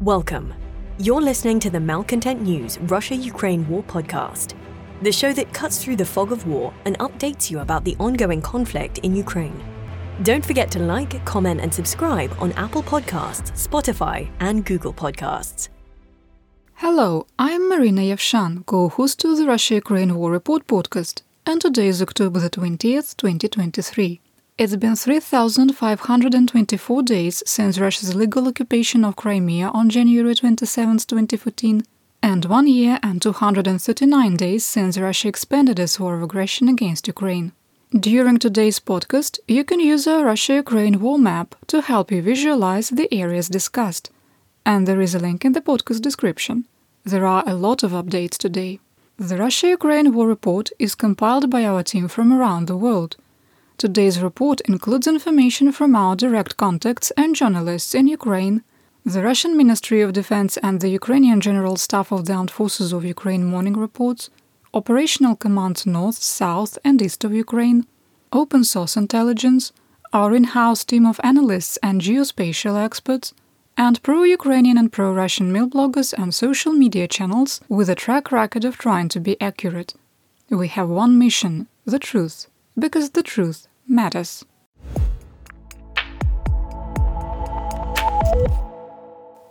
Welcome. You're listening to the Malcontent News Russia-Ukraine War podcast, the show that cuts through the fog of war and updates you about the ongoing conflict in Ukraine. Don't forget to like, comment, and subscribe on Apple Podcasts, Spotify, and Google Podcasts. Hello, I'm Marina Yevshan, co-host of the Russia-Ukraine War Report podcast, and today is October the 20th, 2023. It's been 3,524 days since Russia's legal occupation of Crimea on January 27, 2014, and one year and 239 days since Russia expanded its war of aggression against Ukraine. During today's podcast, you can use our Russia Ukraine war map to help you visualize the areas discussed, and there is a link in the podcast description. There are a lot of updates today. The Russia Ukraine war report is compiled by our team from around the world. Today's report includes information from our direct contacts and journalists in Ukraine, the Russian Ministry of Defense and the Ukrainian General Staff of the Armed Forces of Ukraine morning reports, operational commands north, south, and east of Ukraine, open source intelligence, our in house team of analysts and geospatial experts, and pro Ukrainian and pro Russian mill bloggers and social media channels with a track record of trying to be accurate. We have one mission the truth, because the truth matters.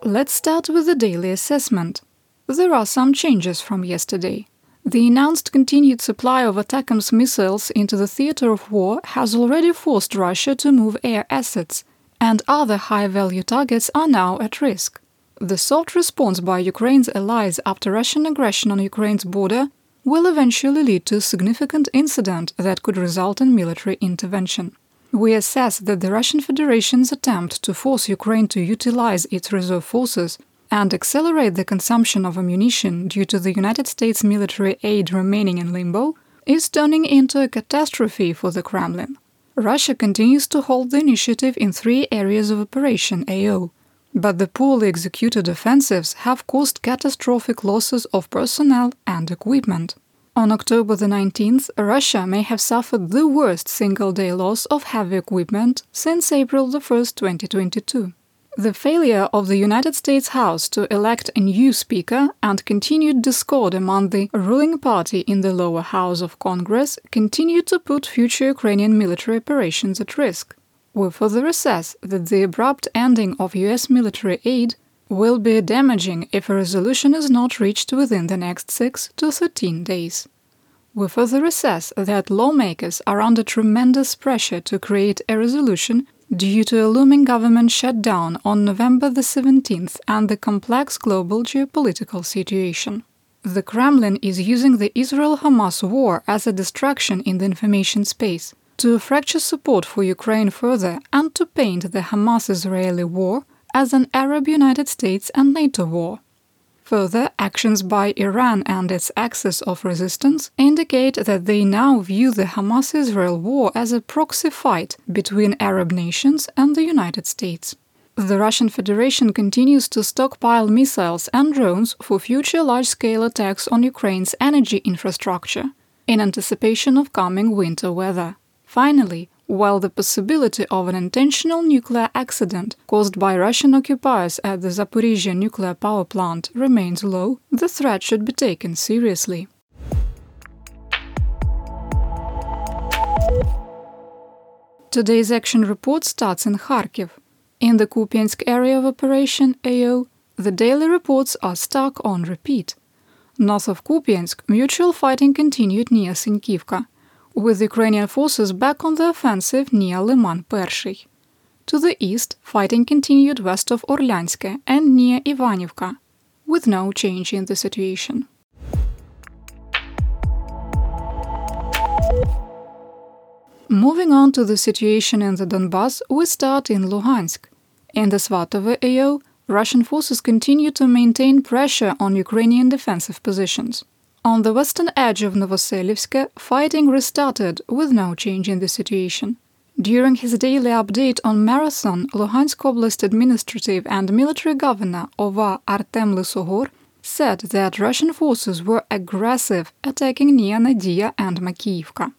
Let's start with the daily assessment. There are some changes from yesterday. The announced continued supply of ATACMS missiles into the theater of war has already forced Russia to move air assets, and other high value targets are now at risk. The soft response by Ukraine's allies after Russian aggression on Ukraine's border will eventually lead to a significant incident that could result in military intervention. We assess that the Russian Federation's attempt to force Ukraine to utilize its reserve forces and accelerate the consumption of ammunition due to the United States military aid remaining in limbo is turning into a catastrophe for the Kremlin. Russia continues to hold the initiative in three areas of Operation AO, but the poorly executed offensives have caused catastrophic losses of personnel and equipment. On October the 19th, Russia may have suffered the worst single day loss of heavy equipment since April the 1st, 2022. The failure of the United States House to elect a new speaker and continued discord among the ruling party in the lower house of Congress continued to put future Ukrainian military operations at risk. We further assess that the abrupt ending of US military aid will be damaging if a resolution is not reached within the next 6 to 13 days. We further assess that lawmakers are under tremendous pressure to create a resolution due to a looming government shutdown on November the 17th and the complex global geopolitical situation. The Kremlin is using the Israel Hamas war as a distraction in the information space to fracture support for Ukraine further and to paint the Hamas Israeli war as an Arab United States and NATO war. Further, actions by Iran and its axis of resistance indicate that they now view the Hamas Israel war as a proxy fight between Arab nations and the United States. The Russian Federation continues to stockpile missiles and drones for future large scale attacks on Ukraine's energy infrastructure in anticipation of coming winter weather. Finally, while the possibility of an intentional nuclear accident caused by Russian occupiers at the Zaporizhzhia nuclear power plant remains low, the threat should be taken seriously. Today's action report starts in Kharkiv. In the Kupiansk area of Operation AO, the daily reports are stuck on repeat. North of Kupiansk, mutual fighting continued near Sinkivka with Ukrainian forces back on the offensive near Liman Pershyi. To the east, fighting continued west of Orlyanske and near Ivanivka, with no change in the situation. Moving on to the situation in the Donbas, we start in Luhansk. In the Svatovo AO, Russian forces continue to maintain pressure on Ukrainian defensive positions. On the western edge of Novoselivsk, fighting restarted with no change in the situation. During his daily update on Marathon, Luhansk Oblast administrative and military governor Ova Artem Lysogor said that Russian forces were aggressive, attacking near Nadia and Makiivka.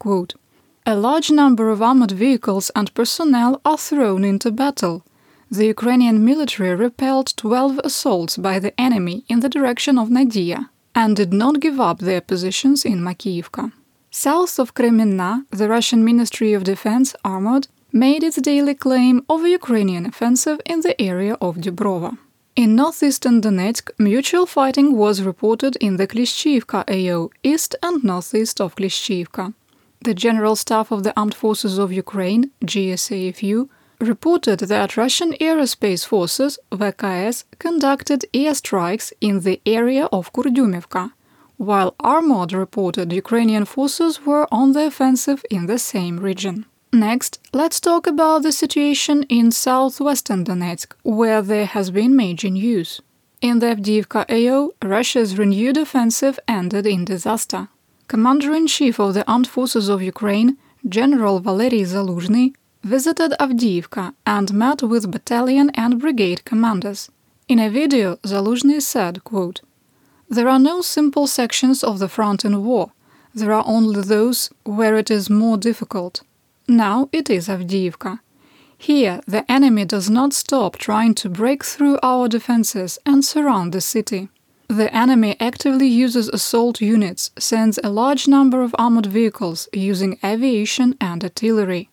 Quote, a large number of armored vehicles and personnel are thrown into battle. The Ukrainian military repelled 12 assaults by the enemy in the direction of Nadia and did not give up their positions in Makiivka. South of Kreminna, the Russian Ministry of Defense Armored made its daily claim of a Ukrainian offensive in the area of Dubrova. In northeastern Donetsk, mutual fighting was reported in the Klishchiivka AO, east and northeast of Klishchiivka. The General Staff of the Armed Forces of Ukraine, GSAFU, reported that Russian Aerospace Forces, VKS, conducted airstrikes in the area of Kurdyumivka, while Armored reported Ukrainian forces were on the offensive in the same region. Next, let's talk about the situation in southwestern Donetsk, where there has been major news. In the Avdiivka AO, Russia's renewed offensive ended in disaster. Commander in chief of the Armed Forces of Ukraine, General Valery Zaluzhny, visited Avdiivka and met with battalion and brigade commanders. In a video, Zaluzhny said, quote, There are no simple sections of the front in war. There are only those where it is more difficult. Now it is Avdiivka. Here, the enemy does not stop trying to break through our defenses and surround the city. The enemy actively uses assault units, sends a large number of armored vehicles using aviation and artillery.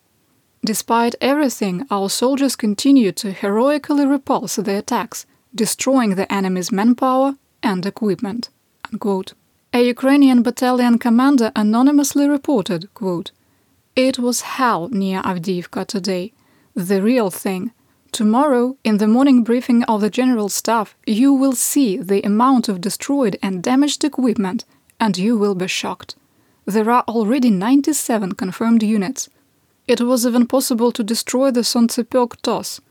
Despite everything, our soldiers continue to heroically repulse the attacks, destroying the enemy's manpower and equipment. Unquote. A Ukrainian battalion commander anonymously reported, quote, It was hell near Avdiivka today. The real thing. Tomorrow, in the morning briefing of the General Staff, you will see the amount of destroyed and damaged equipment, and you will be shocked. There are already 97 confirmed units. It was even possible to destroy the Sontsepek TOS.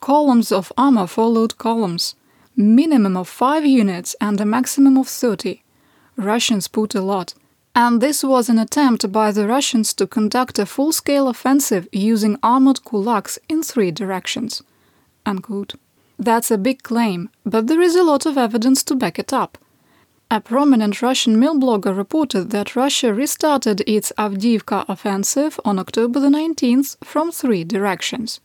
Columns of armor followed columns, minimum of 5 units and a maximum of 30. Russians put a lot. And this was an attempt by the Russians to conduct a full scale offensive using armored kulaks in three directions. Unquote. That's a big claim, but there is a lot of evidence to back it up. A prominent Russian mill blogger reported that Russia restarted its Avdiivka offensive on October the 19th from three directions.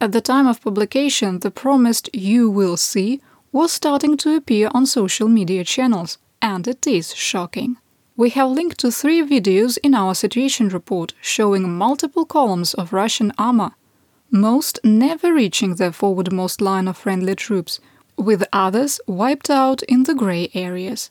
At the time of publication, the promised You Will See was starting to appear on social media channels, and it is shocking. We have linked to three videos in our situation report showing multiple columns of Russian armor, most never reaching the forwardmost line of friendly troops, with others wiped out in the grey areas.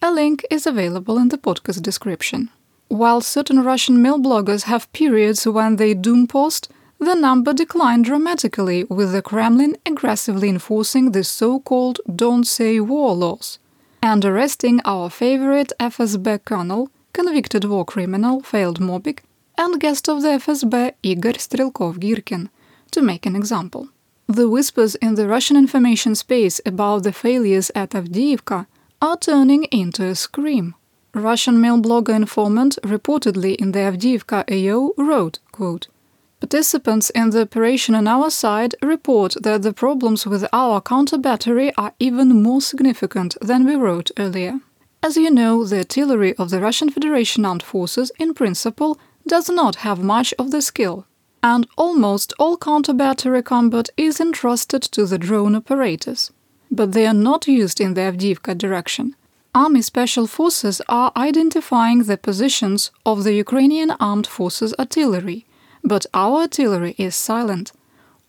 A link is available in the podcast description. While certain Russian mill bloggers have periods when they doom post, the number declined dramatically with the Kremlin aggressively enforcing the so called Don't Say War laws and arresting our favorite FSB colonel, convicted war criminal, failed Mobik, and guest of the FSB Igor Strelkov Girkin, to make an example. The whispers in the Russian information space about the failures at Avdiivka are turning into a scream. Russian male blogger informant reportedly in the Avdiivka AO wrote, quote, Participants in the operation on our side report that the problems with our counter battery are even more significant than we wrote earlier. As you know, the artillery of the Russian Federation Armed Forces, in principle, does not have much of the skill and almost all counter-battery combat is entrusted to the drone operators. But they are not used in the Avdiivka direction. Army Special Forces are identifying the positions of the Ukrainian Armed Forces artillery, but our artillery is silent.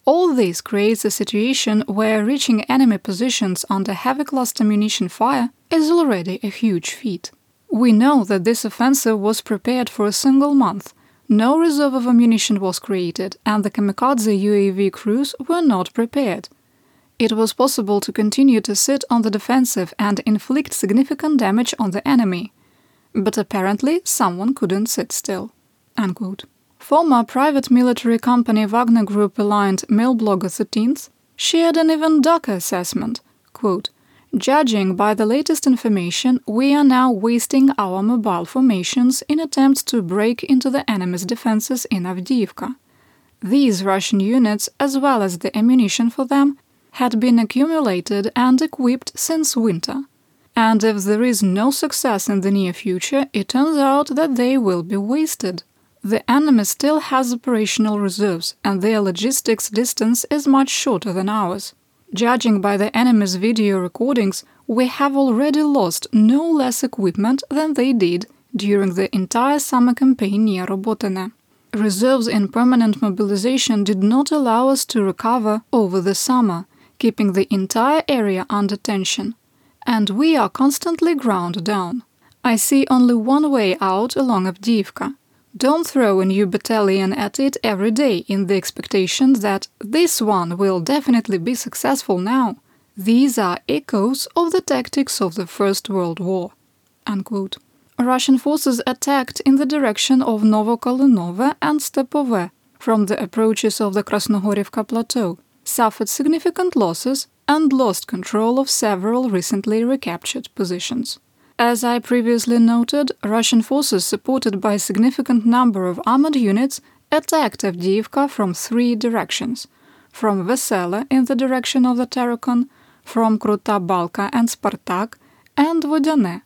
All this creates a situation where reaching enemy positions under heavy cluster munition fire is already a huge feat. We know that this offensive was prepared for a single month, no reserve of ammunition was created, and the kamikaze UAV crews were not prepared. It was possible to continue to sit on the defensive and inflict significant damage on the enemy. But apparently, someone couldn't sit still. Unquote. Former private military company Wagner Group aligned mail blogger 13th shared an even darker assessment. Quote, Judging by the latest information, we are now wasting our mobile formations in attempts to break into the enemy's defenses in Avdiivka. These Russian units, as well as the ammunition for them, had been accumulated and equipped since winter. And if there is no success in the near future, it turns out that they will be wasted. The enemy still has operational reserves, and their logistics distance is much shorter than ours. Judging by the enemy's video recordings, we have already lost no less equipment than they did during the entire summer campaign near Robotyne. Reserves in permanent mobilization did not allow us to recover over the summer, keeping the entire area under tension. And we are constantly ground down. I see only one way out along Avdiivka. Don't throw a new battalion at it every day in the expectation that this one will definitely be successful now. These are echoes of the tactics of the First World War. Unquote. Russian forces attacked in the direction of Novokalynove and Stepove from the approaches of the Krasnohorivka plateau, suffered significant losses, and lost control of several recently recaptured positions. As I previously noted, Russian forces supported by a significant number of armored units attacked Avdiivka from three directions from Vesela in the direction of the Terekon, from Kruta Balka and Spartak, and Vodyane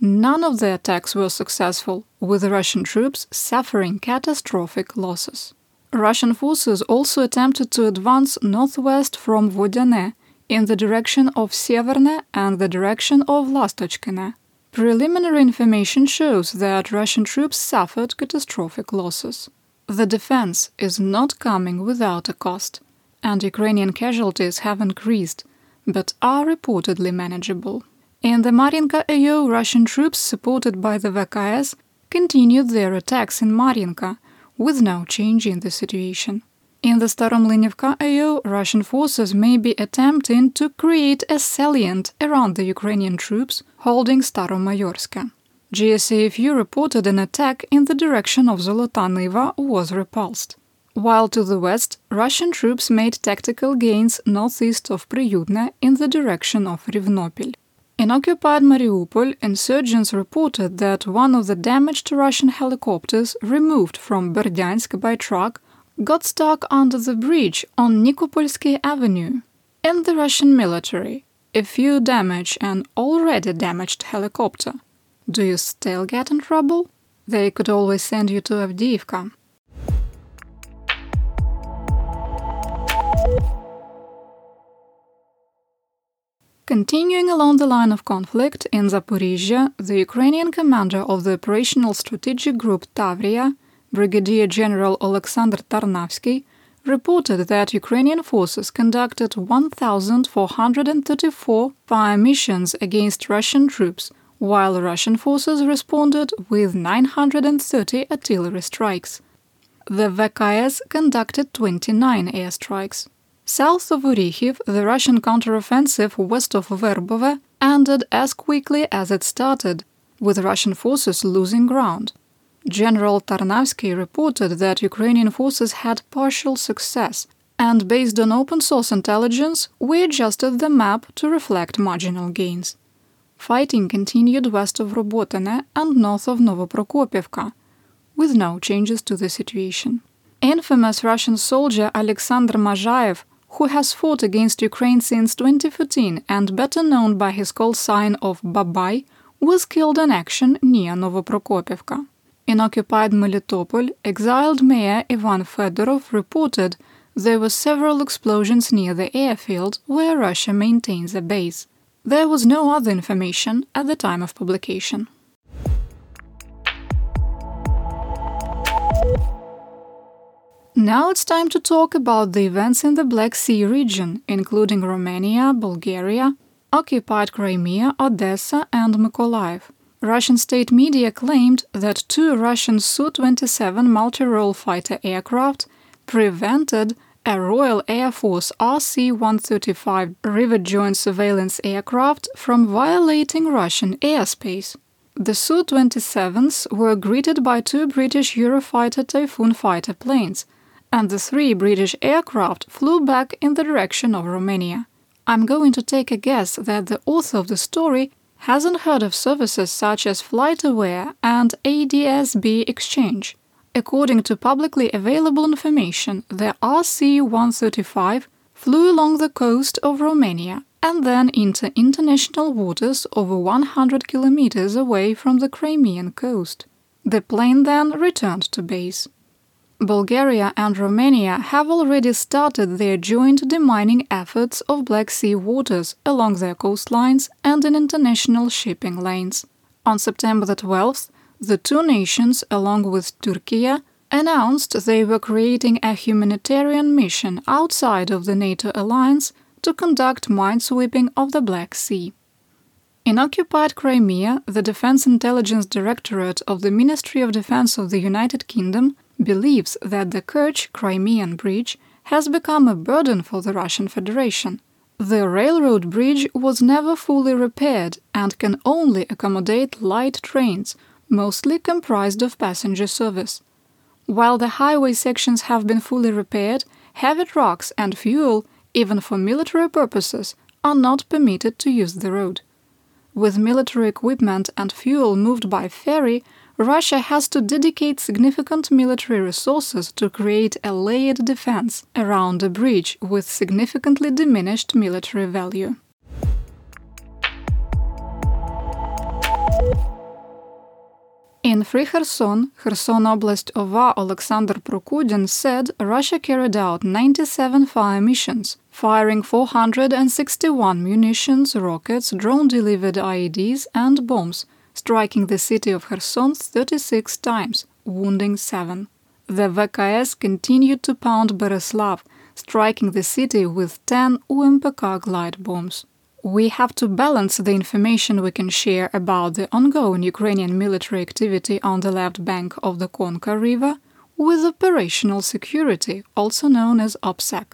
None of the attacks were successful, with Russian troops suffering catastrophic losses. Russian forces also attempted to advance northwest from Vodyane in the direction of Severne and the direction of Lastochkine. Preliminary information shows that Russian troops suffered catastrophic losses. The defense is not coming without a cost, and Ukrainian casualties have increased, but are reportedly manageable. In the Mariinka AO, Russian troops supported by the VKS continued their attacks in Mariinka, with no change in the situation. In the Staromlynivka AO, Russian forces may be attempting to create a salient around the Ukrainian troops holding Staromayorsk. GSAFU reported an attack in the direction of Zolota was repulsed. While to the west, Russian troops made tactical gains northeast of Priyutne in the direction of Rivnopil. In occupied Mariupol, insurgents reported that one of the damaged Russian helicopters removed from Berdyansk by truck got stuck under the bridge on Nikopolsky Avenue. In the Russian military, if you damage an already damaged helicopter, do you still get in trouble? They could always send you to Avdiivka. Continuing along the line of conflict in Zaporizhzhia, the Ukrainian commander of the operational strategic group Tavria, Brigadier General Alexander Tarnavsky, reported that Ukrainian forces conducted 1,434 fire missions against Russian troops, while Russian forces responded with 930 artillery strikes. The VKS conducted 29 airstrikes. South of Orikhiv, the Russian counteroffensive west of Verbove ended as quickly as it started, with Russian forces losing ground. General Tarnavsky reported that Ukrainian forces had partial success, and based on open source intelligence, we adjusted the map to reflect marginal gains. Fighting continued west of Robotyne and north of Novoprokopivka, with no changes to the situation. Infamous Russian soldier Alexander Mazhaev who has fought against Ukraine since 2014 and better known by his call sign of Babai, was killed in action near Novoprokopivka. In occupied Melitopol, exiled mayor Ivan Fedorov reported there were several explosions near the airfield where Russia maintains a base. There was no other information at the time of publication. Now it's time to talk about the events in the Black Sea region, including Romania, Bulgaria, occupied Crimea, Odessa, and Mykolaiv. Russian state media claimed that two Russian Su 27 multi role fighter aircraft prevented a Royal Air Force RC 135 Rivet Joint surveillance aircraft from violating Russian airspace. The Su 27s were greeted by two British Eurofighter Typhoon fighter planes and the three British aircraft flew back in the direction of Romania. I'm going to take a guess that the author of the story hasn't heard of services such as FlightAware and ADSB Exchange. According to publicly available information, the RC 135 flew along the coast of Romania and then into international waters over 100 kilometers away from the Crimean coast. The plane then returned to base. Bulgaria and Romania have already started their joint demining efforts of Black Sea waters along their coastlines and in international shipping lanes. On September the 12th, the two nations, along with Turkey, announced they were creating a humanitarian mission outside of the NATO alliance to conduct minesweeping of the Black Sea. In occupied Crimea, the Defense Intelligence Directorate of the Ministry of Defense of the United Kingdom believes that the Kerch Crimean Bridge has become a burden for the Russian Federation. The railroad bridge was never fully repaired and can only accommodate light trains, mostly comprised of passenger service. While the highway sections have been fully repaired, heavy trucks and fuel, even for military purposes, are not permitted to use the road. With military equipment and fuel moved by ferry, Russia has to dedicate significant military resources to create a layered defense around a bridge with significantly diminished military value. In Free Kherson, Kherson Oblast OVA Alexander Prokudin said Russia carried out 97 fire missions, firing 461 munitions, rockets, drone-delivered IEDs and bombs, striking the city of Kherson 36 times, wounding 7. The VKS continued to pound Bereslav, striking the city with 10 UMPK glide bombs. We have to balance the information we can share about the ongoing Ukrainian military activity on the left bank of the Konka River with operational security, also known as OPSEC.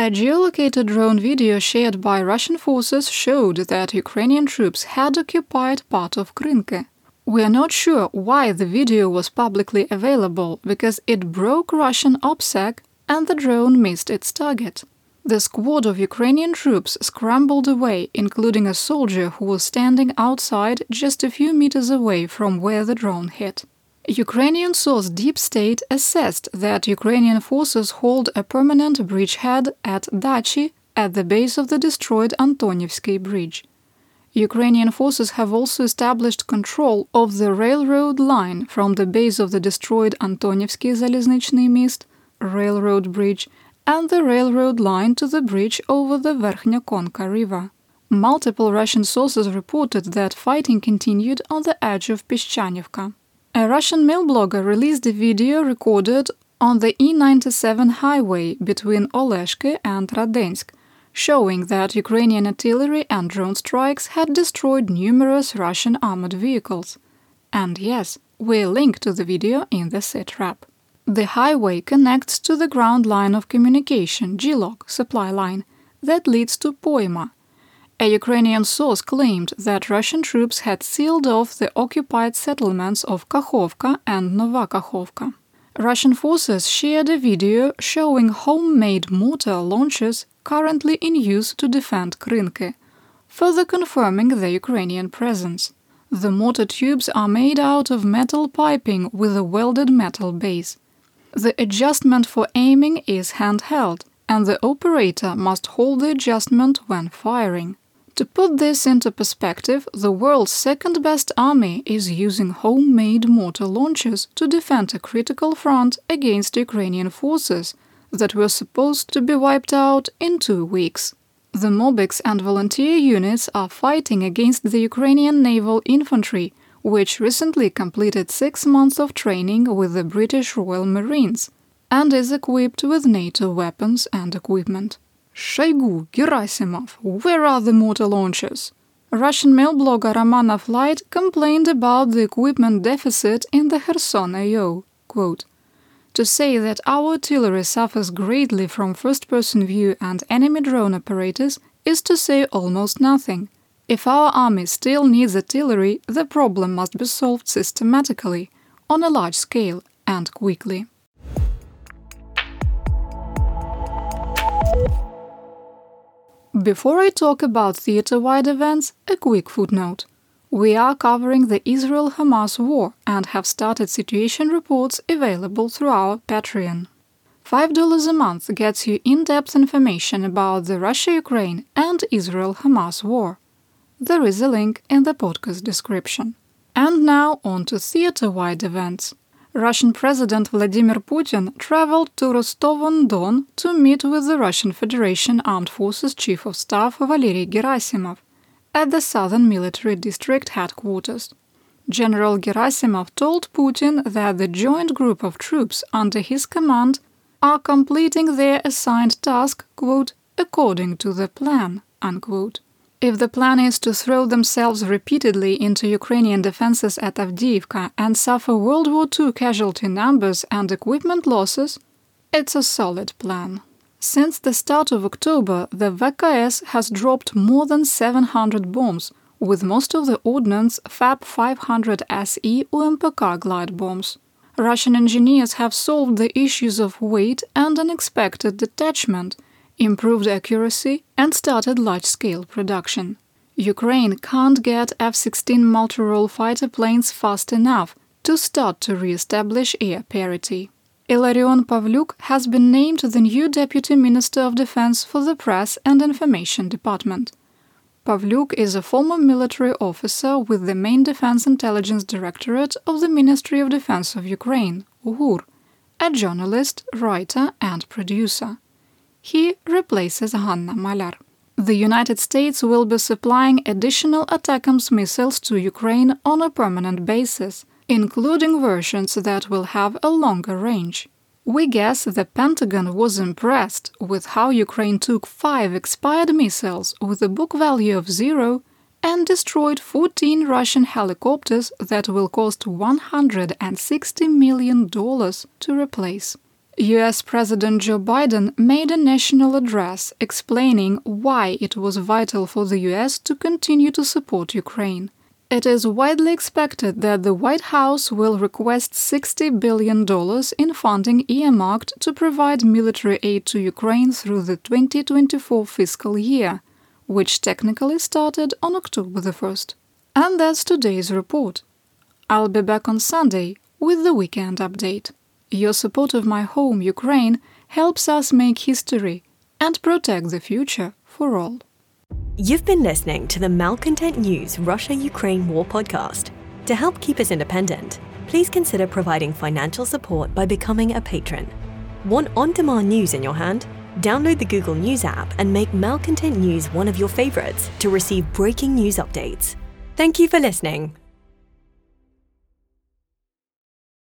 A geolocated drone video shared by Russian forces showed that Ukrainian troops had occupied part of Krynke. We are not sure why the video was publicly available because it broke Russian OPSEC and the drone missed its target. The squad of Ukrainian troops scrambled away, including a soldier who was standing outside just a few meters away from where the drone hit. Ukrainian source Deep State assessed that Ukrainian forces hold a permanent bridgehead at Dachi at the base of the destroyed Antonivsky Bridge. Ukrainian forces have also established control of the railroad line from the base of the destroyed Antonivsky Zaliznychny Mist railroad bridge and the railroad line to the bridge over the Verkhnya Konka River. Multiple Russian sources reported that fighting continued on the edge of Peshchanivka. A Russian mail blogger released a video recorded on the E97 highway between Oleshky and Radensk, showing that Ukrainian artillery and drone strikes had destroyed numerous Russian armored vehicles. And yes, we'll link to the video in the sitrep. The highway connects to the ground line of communication GLOC supply line that leads to Poima. A Ukrainian source claimed that Russian troops had sealed off the occupied settlements of Kakhovka and Nova Kakhovka. Russian forces shared a video showing homemade mortar launchers currently in use to defend Krynke, further confirming the Ukrainian presence. The mortar tubes are made out of metal piping with a welded metal base. The adjustment for aiming is handheld, and the operator must hold the adjustment when firing. To put this into perspective, the world's second best army is using homemade mortar launchers to defend a critical front against Ukrainian forces that were supposed to be wiped out in two weeks. The Mobics and volunteer units are fighting against the Ukrainian naval infantry which recently completed six months of training with the British Royal Marines and is equipped with NATO weapons and equipment. Shoigu, Gerasimov, where are the mortar launchers? Russian mail blogger Romanov Light complained about the equipment deficit in the Kherson AO. Quote, to say that our artillery suffers greatly from first person view and enemy drone operators is to say almost nothing. If our army still needs artillery, the problem must be solved systematically, on a large scale, and quickly. Before I talk about theater wide events, a quick footnote. We are covering the Israel Hamas war and have started situation reports available through our Patreon. $5 a month gets you in depth information about the Russia Ukraine and Israel Hamas war. There is a link in the podcast description. And now on to theater wide events. Russian President Vladimir Putin traveled to Rostov-on-Don to meet with the Russian Federation Armed Forces Chief of Staff Valery Gerasimov at the Southern Military District headquarters. General Gerasimov told Putin that the joint group of troops under his command are completing their assigned task, quote, according to the plan, unquote. If the plan is to throw themselves repeatedly into Ukrainian defenses at Avdiivka and suffer World War II casualty numbers and equipment losses, it's a solid plan. Since the start of October, the VKS has dropped more than 700 bombs, with most of the ordnance FAB 500 SE UMPK glide bombs. Russian engineers have solved the issues of weight and unexpected detachment – improved accuracy, and started large scale production. Ukraine can't get F 16 multi role fighter planes fast enough to start to re establish air parity. Ilarion Pavlyuk has been named the new Deputy Minister of Defense for the Press and Information Department. Pavlyuk is a former military officer with the main Defense Intelligence Directorate of the Ministry of Defense of Ukraine, UGUR, a journalist, writer, and producer. He replaces Hanna Malar. The United States will be supplying additional ATACMS missiles to Ukraine on a permanent basis, including versions that will have a longer range. We guess the Pentagon was impressed with how Ukraine took five expired missiles with a book value of zero and destroyed 14 Russian helicopters that will cost $160 million to replace. US President Joe Biden made a national address explaining why it was vital for the US to continue to support Ukraine. It is widely expected that the White House will request $60 billion in funding earmarked to provide military aid to Ukraine through the 2024 fiscal year, which technically started on October the 1st. And that's today's report. I'll be back on Sunday with the weekend update. Your support of my home, Ukraine, helps us make history and protect the future for all. You've been listening to the Malcontent News Russia Ukraine War podcast. To help keep us independent, please consider providing financial support by becoming a patron. Want on demand news in your hand? Download the Google News app and make Malcontent News one of your favorites to receive breaking news updates. Thank you for listening.